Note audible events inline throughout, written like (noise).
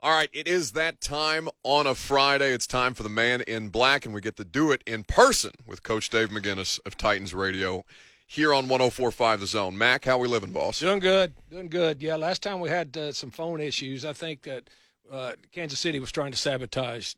All right, it is that time on a Friday. It's time for the man in black, and we get to do it in person with Coach Dave McGinnis of Titans Radio here on 104.5 The Zone. Mac, how we living, boss? Doing good, doing good. Yeah, last time we had uh, some phone issues. I think that uh, Kansas City was trying to sabotage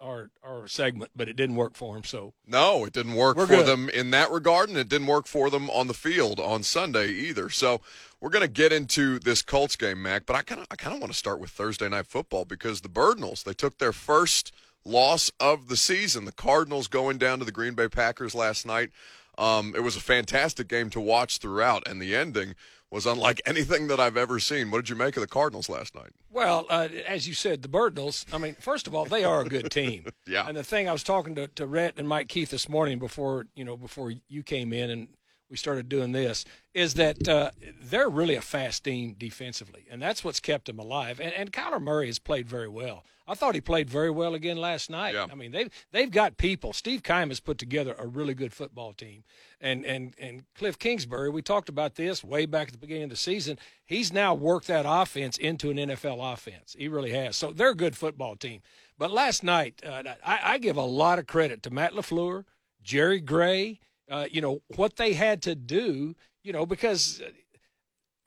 our our segment, but it didn't work for them. So no, it didn't work We're for good. them in that regard, and it didn't work for them on the field on Sunday either. So we're going to get into this Colts game, Mac. But I kind of I kind of want to start with Thursday night football because the Cardinals they took their first loss of the season. The Cardinals going down to the Green Bay Packers last night. Um, it was a fantastic game to watch throughout, and the ending was unlike (laughs) anything that I've ever seen. What did you make of the Cardinals last night? Well, uh, as you said, the Birdnals, I mean, first of all, they are a good team. (laughs) Yeah. And the thing I was talking to, to Rhett and Mike Keith this morning before, you know, before you came in and we started doing this, is that uh, they're really a fast team defensively. And that's what's kept them alive. And, and Kyler Murray has played very well. I thought he played very well again last night. Yeah. I mean, they've, they've got people. Steve Keim has put together a really good football team. And, and, and Cliff Kingsbury, we talked about this way back at the beginning of the season. He's now worked that offense into an NFL offense. He really has. So they're a good football team. But last night, uh, I, I give a lot of credit to Matt LaFleur, Jerry Gray, uh, you know, what they had to do, you know, because uh,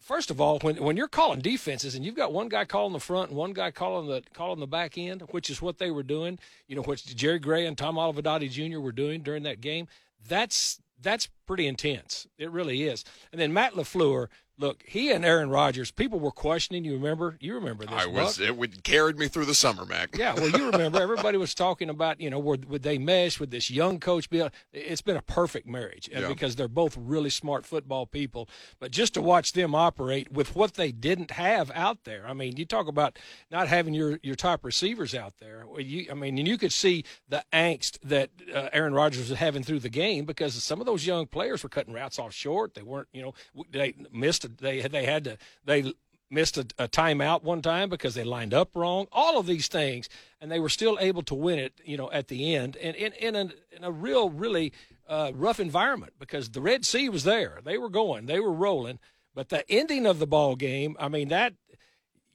first of all, when when you're calling defenses and you've got one guy calling the front and one guy calling the calling the back end, which is what they were doing, you know, which Jerry Gray and Tom Olivadotti Jr. were doing during that game, that's that's pretty intense. It really is. And then Matt LaFleur, look, he and Aaron Rodgers, people were questioning. You remember? You remember this? I was Buck? it would carried me through the summer, Mac. Yeah, well, you (laughs) remember everybody was talking about, you know, would, would they mesh? Would this young coach be? It's been a perfect marriage Yeah. because they're both really smart football people. But just to watch them operate with what they didn't have out there, I mean, you talk about not having your your top receivers out there. Well, you, I mean, and you could see the angst that uh, Aaron Rodgers was having through the game because some of those young players were cutting routes off short. They weren't, you know, they missed. They they had to they missed a, a timeout one time because they lined up wrong. All of these things, and they were still able to win it, you know, at the end, and in in a, in a real, really uh, rough environment because the Red Sea was there. They were going, they were rolling, but the ending of the ball game, I mean, that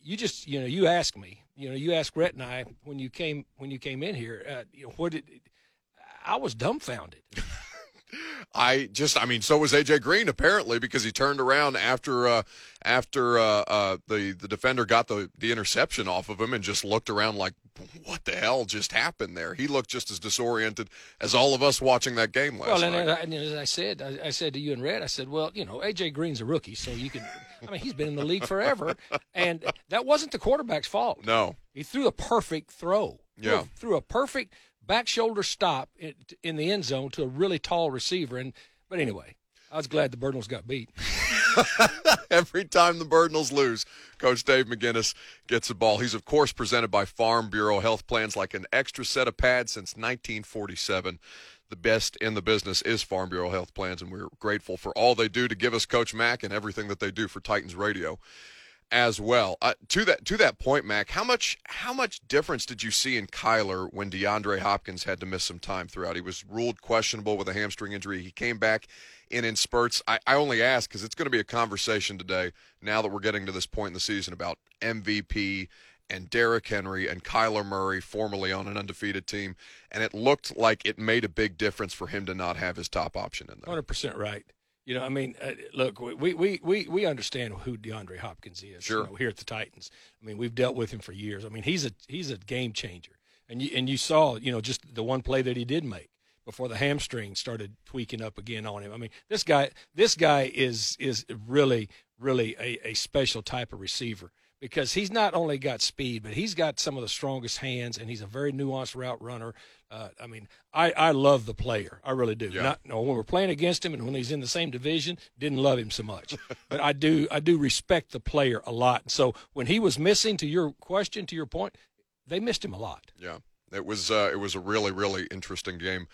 you just, you know, you asked me, you know, you asked Rhett and I when you came when you came in here, uh, you know, what did I was dumbfounded. I just, I mean, so was AJ Green apparently because he turned around after uh, after uh, uh, the the defender got the the interception off of him and just looked around like, what the hell just happened there? He looked just as disoriented as all of us watching that game last Well, and, night. Well, and as I said, I, I said to you and Rhett, I said, well, you know, AJ Green's a rookie, so you can. I mean, he's been in the league forever, and that wasn't the quarterback's fault. no, He threw a perfect throw. Threw Yeah. threw a perfect back shoulder stop in, the end zone to a really tall receiver. And but anyway, I was glad the Cardinals got beat. (laughs) Every time the Cardinals lose, Coach Dave McGinnis gets the ball. He's, of course, presented by Farm Bureau Health Plans like an extra set of pads since 1947. The best in the business is Farm Bureau Health Plans, and we're grateful for all they do to give us Coach Mack and everything that they do for Titans Radio as well. Uh, to that to that point, Mac, how much how much difference did you see in Kyler when DeAndre Hopkins had to miss some time throughout? He was ruled questionable with a hamstring injury. He came back in in spurts. I, I only ask because it's going to be a conversation today. Now that we're getting to this point in the season about MVP and Derrick Henry and Kyler Murray, formerly on an undefeated team, and it looked like it made a big difference for him to not have his top option in there. Hundred percent right. You know, I mean, uh, look, we, we, we, we understand who DeAndre Hopkins is. Sure. You know, here at the Titans, I mean, we've dealt with him for years. I mean, he's a he's a game changer, and you and you saw, you know, just the one play that he did make before the hamstring started tweaking up again on him. I mean, this guy this guy is is really really a, a special type of receiver because he's not only got speed, but he's got some of the strongest hands, and he's a very nuanced route runner. Uh, I mean, I, I love the player. I really do. Yeah. Not no, when we're playing against him and when he's in the same division, didn't love him so much. (laughs) but I do I do respect the player a lot. So when he was missing, to your question, to your point, they missed him a lot. Yeah, it was uh, it was a really really interesting game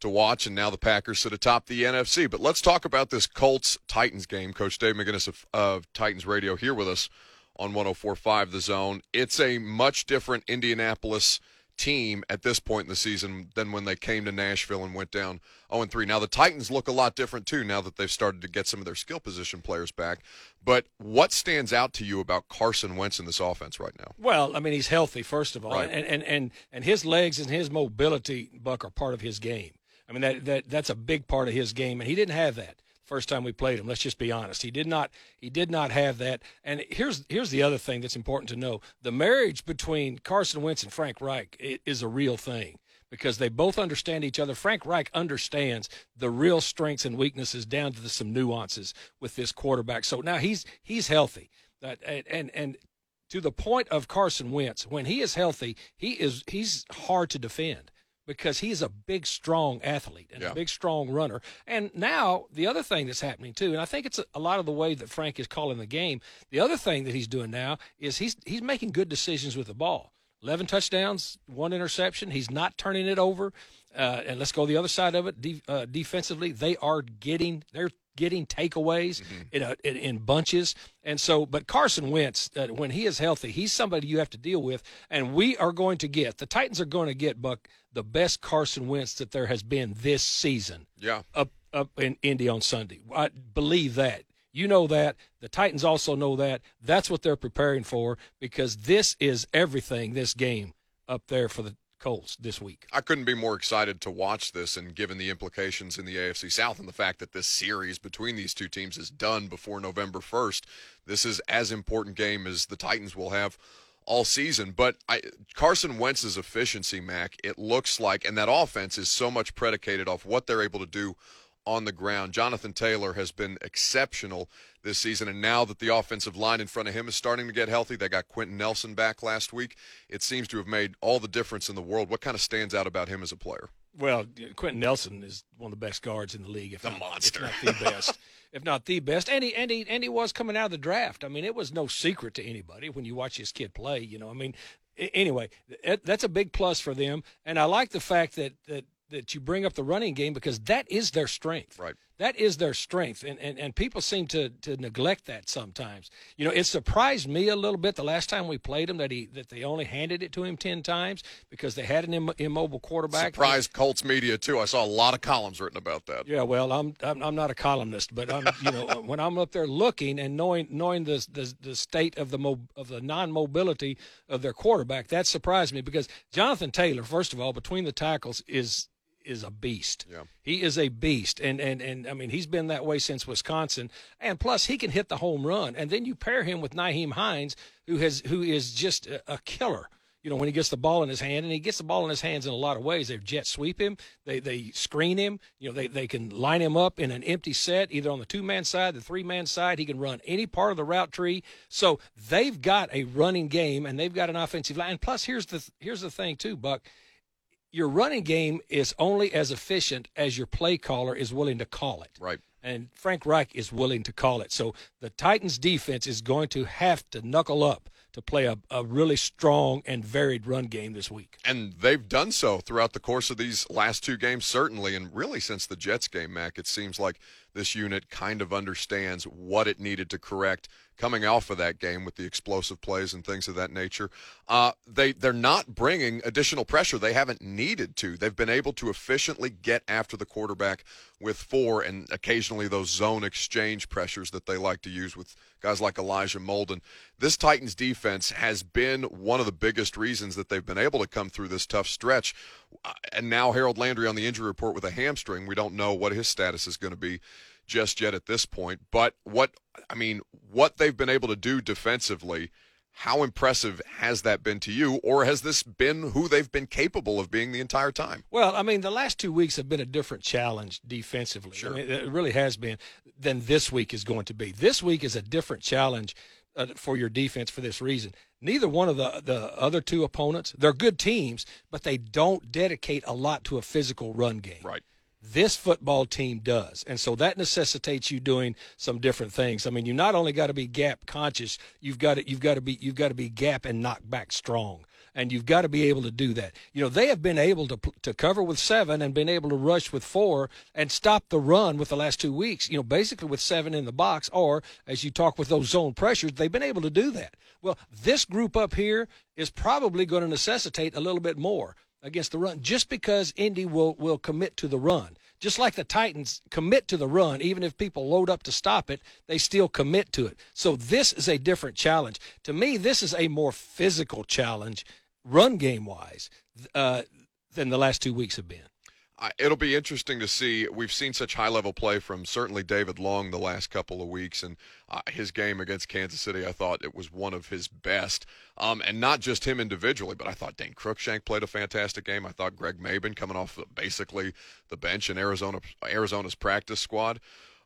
to watch, and now the Packers sit atop the NFC. But let's talk about this Colts Titans game. Coach Dave McGinnis of, of Titans Radio here with us on 104.5 The Zone. It's a much different Indianapolis team at this point in the season than when they came to Nashville and went down 0 3. Now the Titans look a lot different too now that they've started to get some of their skill position players back. But what stands out to you about Carson Wentz in this offense right now? Well, I mean he's healthy first of all, Right. and, and and and his legs and his mobility, Buck, are part of his game. I mean that that that's a big part of his game, and he didn't have that first time we played him. Let's just be honest. He did not he did not have that. And here's here's the other thing that's important to know: the marriage between Carson Wentz and Frank Reich is a real thing because they both understand each other. Frank Reich understands the real strengths and weaknesses down to the, some nuances with this quarterback. So now he's he's healthy. And and, and to the point of Carson Wentz, when he is healthy, he is he's hard to defend because he's a big, strong athlete and Yeah. a big, strong runner. And now the other thing that's happening too, and I think it's a, a lot of the way that Frank is calling the game. The other thing that he's doing now is he's he's making good decisions with the ball. Eleven touchdowns, one interception. He's not turning it over. Uh, and let's go the other side of it. De- uh, defensively, they are getting they're getting takeaways in, a, in in bunches. And so, but Carson Wentz, uh, when he is healthy, he's somebody you have to deal with. And we are going to get the Titans are going to get Buck the best Carson Wentz that there has been this season Yeah. up up in Indy on Sunday. I believe that. You know that. The Titans also know that. That's what they're preparing for because this is everything this game up there for the Colts this week. I couldn't be more excited to watch this, and given the implications in the AFC South and the fact that this series between these two teams is done before November 1st, this is as important game as the Titans will have all season. But I, Carson Wentz's efficiency, Mac, it looks like, and that offense is so much predicated off what they're able to do on the ground. Jonathan Taylor has been exceptional this season, and now that the offensive line in front of him is starting to get healthy, they got Quenton Nelson back last week. It seems to have made all the difference in the world. What kind of stands out about him as a player? Well, Quenton Nelson is one of the best guards in the league, if The not, monster. if not the best, if not the best. And he, and he and he was coming out of the draft. I mean, it was no secret to anybody when you watch this kid play. You know, I mean, anyway, that's a big plus for them. And I like the fact that that that you bring up the running game because that is their strength. Right. That is their strength, and, and, and people seem to, to neglect that sometimes. You know, it surprised me a little bit the last time we played him that he that they only handed it to him ten times because they had an Im- immobile quarterback. Surprised Colts media too. I saw a lot of columns written about that. Yeah, well, I'm I'm, I'm not a columnist, but I'm you know (laughs) when I'm up there looking and knowing knowing the the, the state of the mo- of the non mobility of their quarterback, that surprised me because Jonathan Taylor, first of all, between the tackles is is a beast. Yeah. He is a beast, and and and I mean he's been that way since Wisconsin, and plus he can hit the home run, and then you pair him with Nyheim Hines, who has who is just a, a killer. You know when he gets the ball in his hand, and he gets the ball in his hands in a lot of ways. They jet sweep him, they they screen him. You know they they can line him up in an empty set, either on the two man side, the three man side. He can run any part of the route tree. So they've got a running game, and they've got an offensive line. And plus, here's the here's the thing too, Buck your running game is only as efficient as your play caller is willing to call it. Right. And Frank Reich is willing to call it. So the Titans defense is going to have to knuckle up to play a, a really strong and varied run game this week. And they've done so throughout the course of these last two games, certainly. And really, since the Jets game, Mac, it seems like this unit kind of understands what it needed to correct coming off of that game with the explosive plays and things of that nature. Uh, they, they're not bringing additional pressure. They haven't needed to. They've been able to efficiently get after the quarterback with four and occasionally those zone exchange pressures that they like to use with guys like Elijah Molden. This Titans defense has been one of the biggest reasons that they've been able to come through this tough stretch. Uh, and now Harold Landry on the injury report with a hamstring. We don't know what his status is going to be just yet at this point. But what I mean, what they've been able to do defensively, how impressive has that been to you, or has this been who they've been capable of being the entire time? Well, I mean, the last two weeks have been a different challenge defensively. Sure. I mean, it really has been than this week is going to be. This week is a different challenge uh, for your defense for this reason. Neither one of the the other two opponents, they're good teams, but they don't dedicate a lot to a physical run game. Right. This football team does. And so that necessitates you doing some different things. I mean, you not only got to be gap conscious, you've got to you've got to be you've got to be gap and knock back strong. and you've got to be able to do that. You know, they have been able to to cover with seven and been able to rush with four and stop the run with the last two weeks. You know, basically with seven in the box, or as you talk with those zone pressures, they've been able to do that. Well, this group up here is probably going to necessitate a little bit more against the run, just because Indy will will commit to the run just like the Titans commit to the run, even if people load up to stop it, they still commit to it. So this is a different challenge. To me, this is a more physical challenge, run game wise, uh, than the last two weeks have been it'll be interesting to see. We've seen such high level play from certainly David Long the last couple of weeks, and uh, his game against Kansas City, I thought it was one of his best. Um, and not just him individually, but I thought Dane Cruikshank played a fantastic game. I thought Greg Mabin coming off basically the bench in Arizona Arizona's practice squad.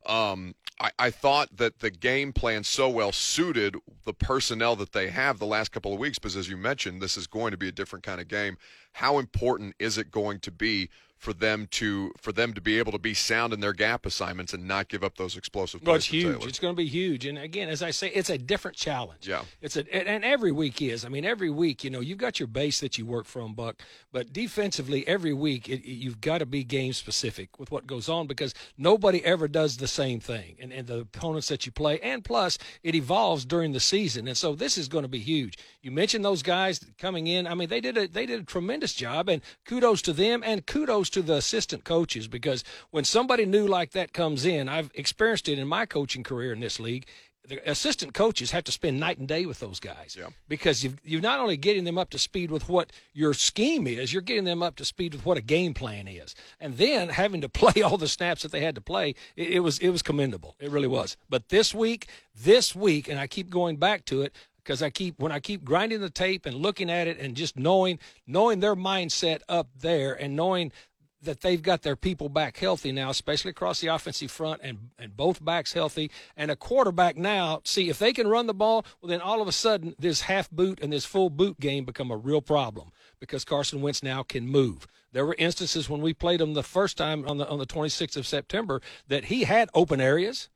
Um, I, I, thought that the game plan so well suited the personnel that they have the last couple of weeks because, as you mentioned, this is going to be a different kind of game. How important is it going to be for them to for them to be able to be sound in their gap assignments and not give up those explosive. Well, it's huge. It's going to be huge. And again, as I say, it's a different challenge. Yeah. It's a and every week is. I mean, every week, you know, you've got your base that you work from, Buck. But defensively, every week, it, you've got to be game specific with what goes on because nobody ever does the same thing. And and the opponents that you play, and plus, it evolves during the season. And so this is going to be huge. You mentioned those guys coming in. I mean, they did a they did a tremendous job, and kudos to them, and kudos to the assistant coaches because when somebody new like that comes in, I've experienced it in my coaching career in this league. The assistant coaches have to spend night and day with those guys yeah. because you've, you're not only getting them up to speed with what your scheme is, you're getting them up to speed with what a game plan is, and then having to (laughs) play all the snaps that they had to play. It, it was it was commendable. It really was. But this week, this week, and I keep going back to it because I keep when I keep grinding the tape and looking at it and just knowing knowing their mindset up there and knowing that they've got their people back healthy now, especially across the offensive front and, and both backs healthy and a quarterback now. See, if they can run the ball, well, then all of a sudden this half boot and this full boot game become a real problem because Carson Wentz now can move. There were instances when we played him the first time on the on the 26th of September that he had open areas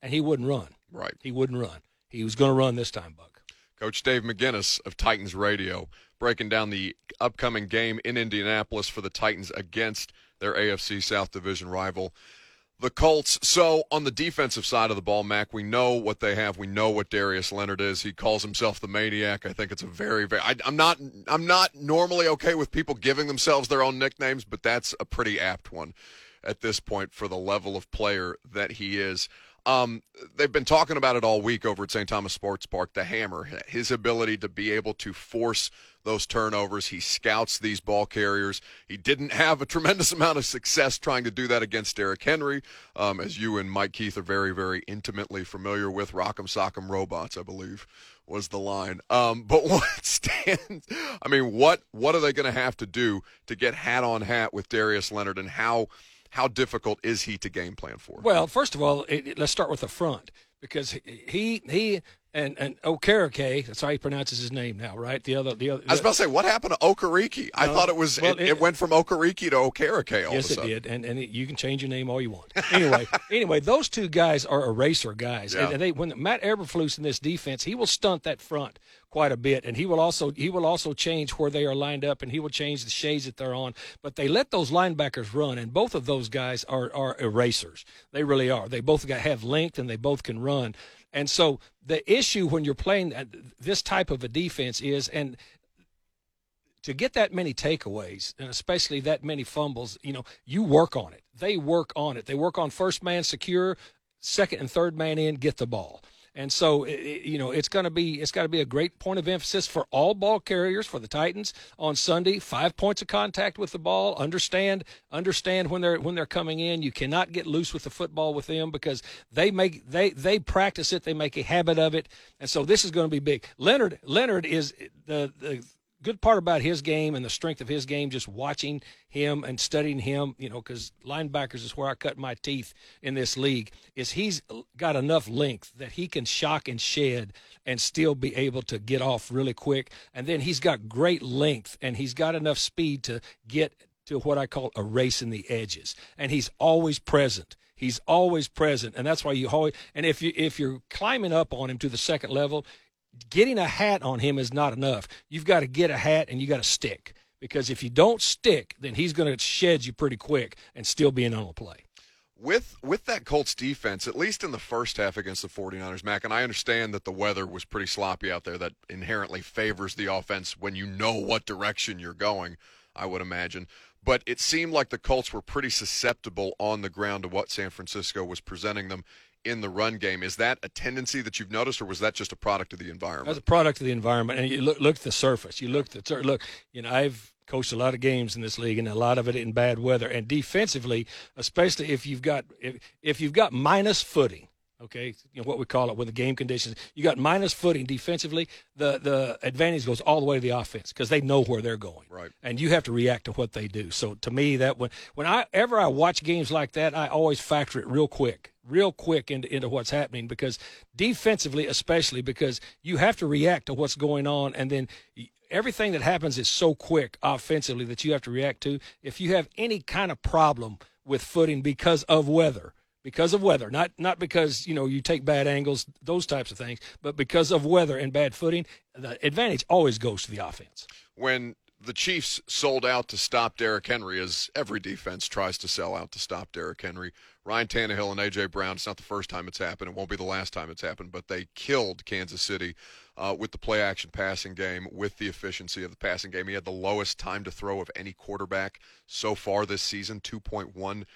and he wouldn't run. Right. He wouldn't run. He was going to run this time, Buck. Coach Dave McGinnis of Titans Radio breaking down the upcoming game in Indianapolis for the Titans against their AFC South Division rival, the Colts. So on the defensive side of the ball, Mac, we know what they have. We know what Darius Leonard is. He calls himself the maniac. I think it's a very, very. I, I'm not. I'm not normally okay with people giving themselves their own nicknames, but that's a pretty apt one at this point for the level of player that he is. Um, they've been talking about it all week over at St. Thomas Sports Park. The hammer, his ability to be able to force those turnovers. He scouts these ball carriers. He didn't have a tremendous (laughs) amount of success trying to do that against Derrick Henry, um, as you and Mike Keith are very, very intimately familiar with. Rock'em Sock'em Robots, I believe, was the line. Um, but (laughs) what stands? I mean, what what are they going to have to do to get hat on hat with Darius Leonard, and how? How difficult is he to game plan for? Well, first of all, it, let's start with the front because he he and and Okereke, that's how he pronounces his name now, right? The other the other. I was about to say, what happened to Okereke? I thought it was well, it, it, it, went from Okereke to Okereke. Yes, it did, and and it, you can change your name all you want. Anyway, (laughs) anyway, those two guys are eraser guys, yeah. and they when Matt Eberflus in this defense, he will stunt that front quite a bit, and he will also he will also change where they are lined up, and he will change the shades that they're on. But they let those linebackers run, and both of those guys are are erasers. They really are. They both got have length, and they both can run. And so the issue when you're playing this type of a defense is, and to get that many takeaways and especially that many fumbles, you know, you work on it. They work on it. They work on first man secure, second and third man in, get the ball. And so, you know, it's going to be it's got to be a great point of emphasis for all ball carriers for the Titans on Sunday. Five points of contact with the ball. Understand understand when they're when they're coming in. You cannot get loose with the football with them because they make they they practice it. They make a habit of it. And so this is going to be big. Leonard Leonard is the the good part about his game and the strength of his game, just watching him and studying him, you know, because linebackers is where I cut my teeth in this league, is he's got enough length that he can shock and shed and still be able to get off really quick. And then he's got great length and he's got enough speed to get to what I call a race in the edges. And he's always present. He's always present, and that's why you always. And if you if you're climbing up on him to the second level, getting a hat on him is not enough. You've got to get a hat and you got to stick because if you don't stick, then he's going to shed you pretty quick and still being on the play. With with that Colts defense, at least in the first half against the 49ers, Mac, and I understand that the weather was pretty sloppy out there that inherently favors the offense when you know what direction you're going, I would imagine. But it seemed like the Colts were pretty susceptible on the ground to what San Francisco was presenting them in the run game. Is that a tendency that you've noticed, or was that just a product of the environment? That's a product of the environment. And you look, look at the surface. You look at the look. You know, I've coached a lot of games in this league, and a lot of it in bad weather. And defensively, especially if you've got if, if you've got minus footing, okay, you know what we call it with the game conditions, you got minus footing defensively. The the advantage goes all the way to the offense because they know where they're going, right? And you have to react to what they do. So to me, that when when I ever I watch games like that, I always factor it real quick real quick into, into what's happening because defensively especially because you have to react to what's going on and then everything that happens is so quick offensively that you have to react to. If you have any kind of problem with footing because of weather, because of weather, not not because you know you take bad angles, those types of things, but because of weather and bad footing, the advantage always goes to the offense. When the Chiefs sold out to stop Derrick Henry, as every defense tries to sell out to stop Derrick Henry. Ryan Tannehill and A.J. Brown, it's not the first time it's happened. It won't be the last time it's happened, but they killed Kansas City uh, with the play action passing game, with the efficiency of the passing game. He had the lowest time to throw of any quarterback so far this season 2.17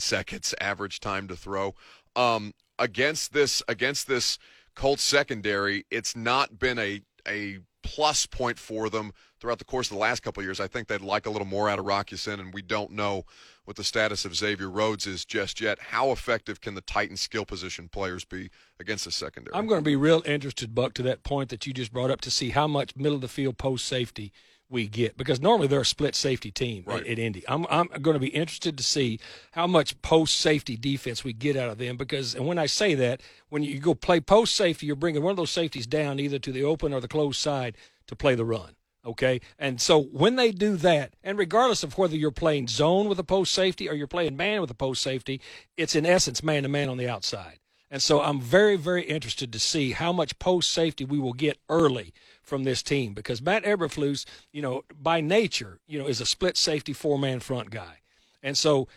seconds (laughs) average time to throw. Um, against this, against this Colts secondary, it's not been a, a plus point for them throughout the course of the last couple years. I think they'd like a little more out of Rock Ya-Sin, and we don't know what the status of Xavier Rhodes is just yet. How effective can the Titans skill position players be against the secondary? I'm going to be real interested, Buck, to that point that you just brought up to see how much middle of the field post safety we get because normally they're a split safety team right. at, at, Indy. I'm I'm going to be interested to see how much post safety defense we get out of them because and when I say that, when you go play post safety, you're bringing one of those safeties down either to the open or the closed side to play the run. Okay. And so when they do that, and regardless of whether you're playing zone with a post safety or you're playing man with a post safety, it's in essence man to man on the outside. And so I'm very, very interested to see how much post safety we will get early from this team because Matt Eberflus, you know, by nature, you know, is a split safety four man front guy. And so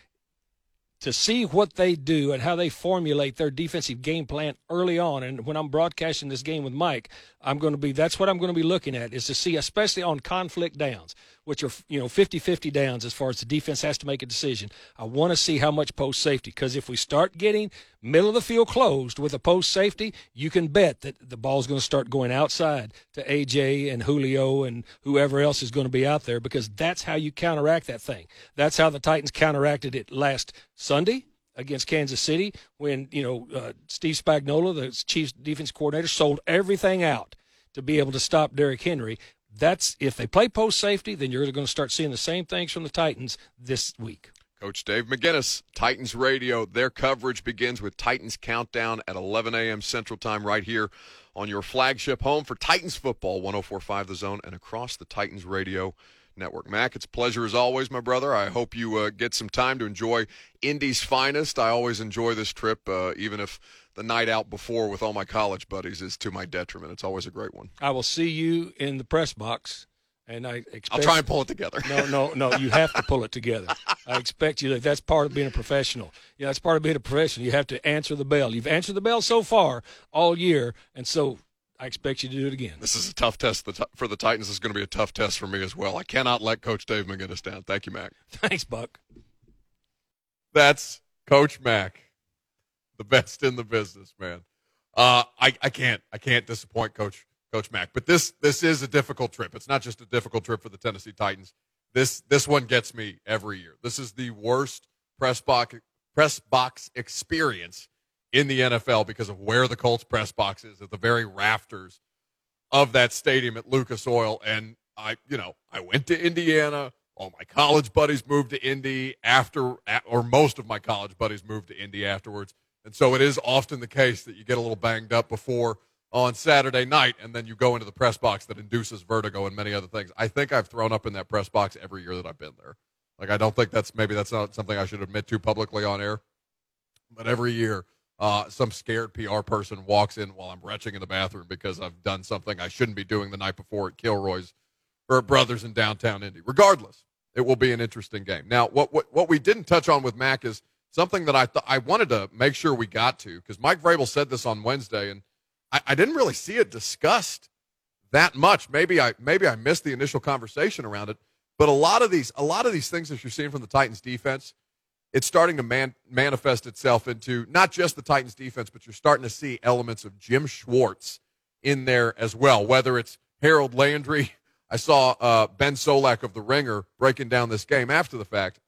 to see what they do and how they formulate their defensive game plan early on. And when I'm broadcasting this game with Mike, I'm going to be that's what I'm going to be looking at is to see, especially on conflict downs, which are you know 50-50 downs as far as the defense has to make a decision. I want to see how much post safety because if we start getting middle of the field closed with a post safety, you can bet that the ball's going to start going outside to AJ and Julio and whoever else is going to be out there because that's how you counteract that thing. That's how the Titans counteracted it last Sunday against Kansas City when you know uh, Steve Spagnuolo, the Chiefs defense coordinator, sold everything out to be able to stop Derrick Henry. That's if they play post safety, then you're going to start seeing the same things from the Titans this week. Coach Dave McGinnis, Titans Radio. Their coverage begins with Titans Countdown at 11 a.m. Central Time right here on your flagship home for Titans football, 1045 The Zone, and across the Titans Radio Network. Mac, it's a pleasure as always, my brother. I hope you uh, get some time to enjoy Indy's finest. I always enjoy this trip, uh, even if the night out before with all my college buddies is to my detriment. It's always a great one. I will see you in the press box. And I expect, I'll try and pull it together. no, no, no. You have to pull it together. (laughs) I expect you. That's part of being a professional. Yeah, that's part of being a professional. You have to answer the bell. You've answered the bell so far all year, and so I expect you to do it again. This is a tough test for the Titans. This is going to be a tough test for me as well. I cannot let Coach Dave McGinnis down. Thank you, Mac. (laughs) Thanks, Buck. That's Coach Mac, the best in the business, man. Uh, I, I can't I can't disappoint Coach Coach Mac. But this this is a difficult trip. It's not just a difficult trip for the Tennessee Titans. This this one gets me every year. This is the worst press box press box experience in the NFL because of where the Colts press box is at the very rafters of that stadium at Lucas Oil. And I, you know, I went to Indiana. All my college buddies moved to Indy after, or most of my college buddies moved to Indy afterwards. And so it is often the case that you get a little banged up before on Saturday night, and then you go into the press box that induces vertigo and many other things. I think I've thrown up in that press box every year that I've been there. Like I don't think that's maybe that's not something I should admit to publicly on air, but every year uh, some scared PR person walks in while I'm retching in the bathroom because I've done something I shouldn't be doing the night before at Kilroy's or at Brothers in downtown Indy. Regardless, it will be an interesting game. Now, what what, what we didn't touch on with Mac is something that I th- I wanted to make sure we got to because Mike Vrabel said this on Wednesday, and I, I didn't really see it discussed that much. Maybe I maybe I missed the initial conversation around it, but a lot of these a lot of these things that you're seeing from the Titans defense it's starting to man, manifest itself into not just the Titans defense, but you're starting to see elements of Jim Schwartz in there as well. Whether it's Harold Landry, (laughs) I saw uh, Ben Solak of the Ringer breaking down this game after the fact,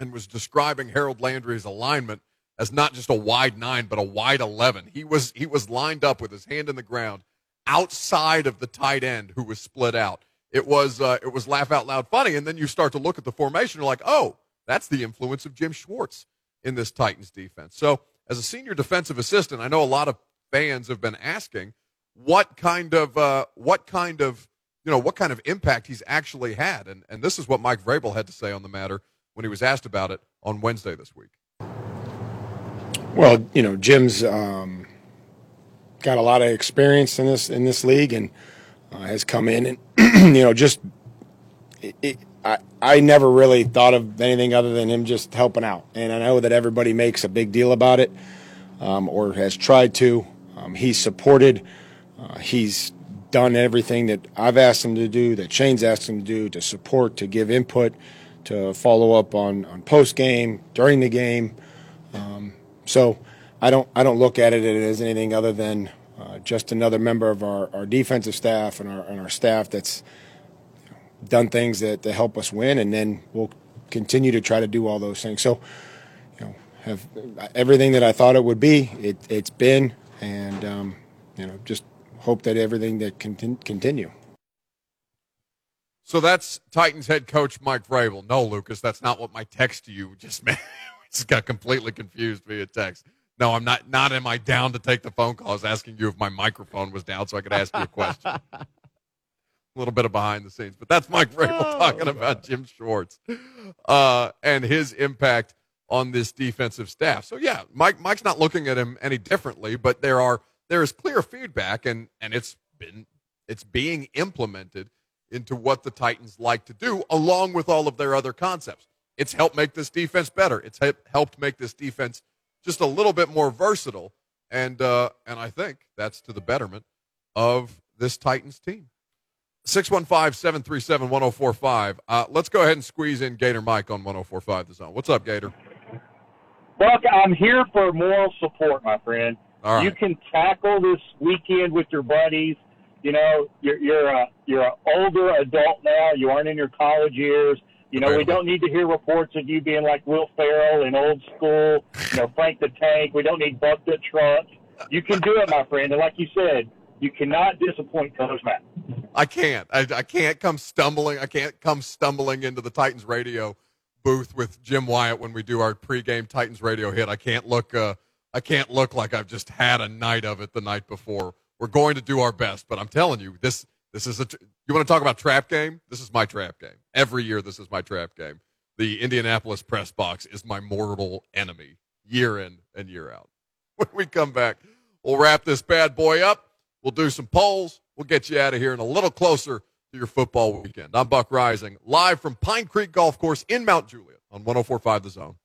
and was describing Harold Landry's alignment as not just a wide nine, but a wide eleven. He was he was lined up with his hand in the ground outside of the tight end who was split out. It was uh, it was laugh out loud funny, and then you start to look at the formation. You're like, oh that's the influence of Jim Schwartz in this Titans defense. So, as a senior defensive assistant, I know a lot of fans have been asking what kind of uh, what kind of you know what kind of impact he's actually had, and and this is what Mike Vrabel had to say on the matter when he was asked about it on Wednesday this week. Well, you know, Jim's um, got a lot of experience in this in this league, and uh, has come in and (clears throat) you know just. It, it, I, I never really thought of anything other than him just helping out. And I know that everybody makes a big deal about it um, or has tried to. Um, he's supported, uh, he's done everything that I've asked him to do, that Shane's asked him to do, to support, to give input, to follow up on, on post game, during the game. Um, so I don't, I don't look at it as anything other than uh, just another member of our, our defensive staff and our, and our staff that's done things that, that help us win, and then we'll continue to try to do all those things. So, you know, have everything that I thought it would be, it, it's been, and um, you know, just hope that everything that can continue. So that's Titans head coach Mike Vrabel. No, Lucas, that's not what my text to you just (laughs) meant. just got completely confused via text. No, I'm not. Not am I down to take the phone call? I was asking you if my microphone was down so I could ask you a question. (laughs) a little bit of behind the scenes, but that's Mike Vrabel oh, talking about Jim Schwartz uh, and his impact on this defensive staff. So yeah, Mike Mike's not looking at him any differently, but there are there is clear feedback and and it's been it's being implemented into what the Titans like to do along with all of their other concepts. It's helped make this defense better. It's helped make this defense just a little bit more versatile and uh, and I think that's to the betterment of this Titans team. 615 737 1045. Uh, let's go ahead and squeeze in Gator Mike on 1045 The Zone. What's up, Gator? Buck, I'm here for moral support, my friend. Right. You can tackle this weekend with your buddies. You know, you're you're a you're an older adult now. You aren't in your college years. You know, we don't need to hear reports of you being like Will Ferrell in old school. You know, Frank the Tank. We don't need Buck the Truck. You can do it, my friend. And like you said, you cannot disappoint Coach Matt. I can't. I, I can't come stumbling. I can't come stumbling into the Titans radio booth with Jim Wyatt when we do our pregame Titans radio hit. I can't look. Uh, I can't look like I've just had a night of it the night before. We're going to do our best, but I'm telling you, this this is a. You want to talk about trap game? This is my trap game. Every year, this is my trap game. The Indianapolis press box is my mortal enemy, year in and year out. (laughs) When we come back, we'll wrap this bad boy up. We'll do some polls. We'll get you out of here and a little closer to your football weekend. I'm Buck Reising, live from Pine Creek Golf Course in Mount Juliet on 1045 The Zone.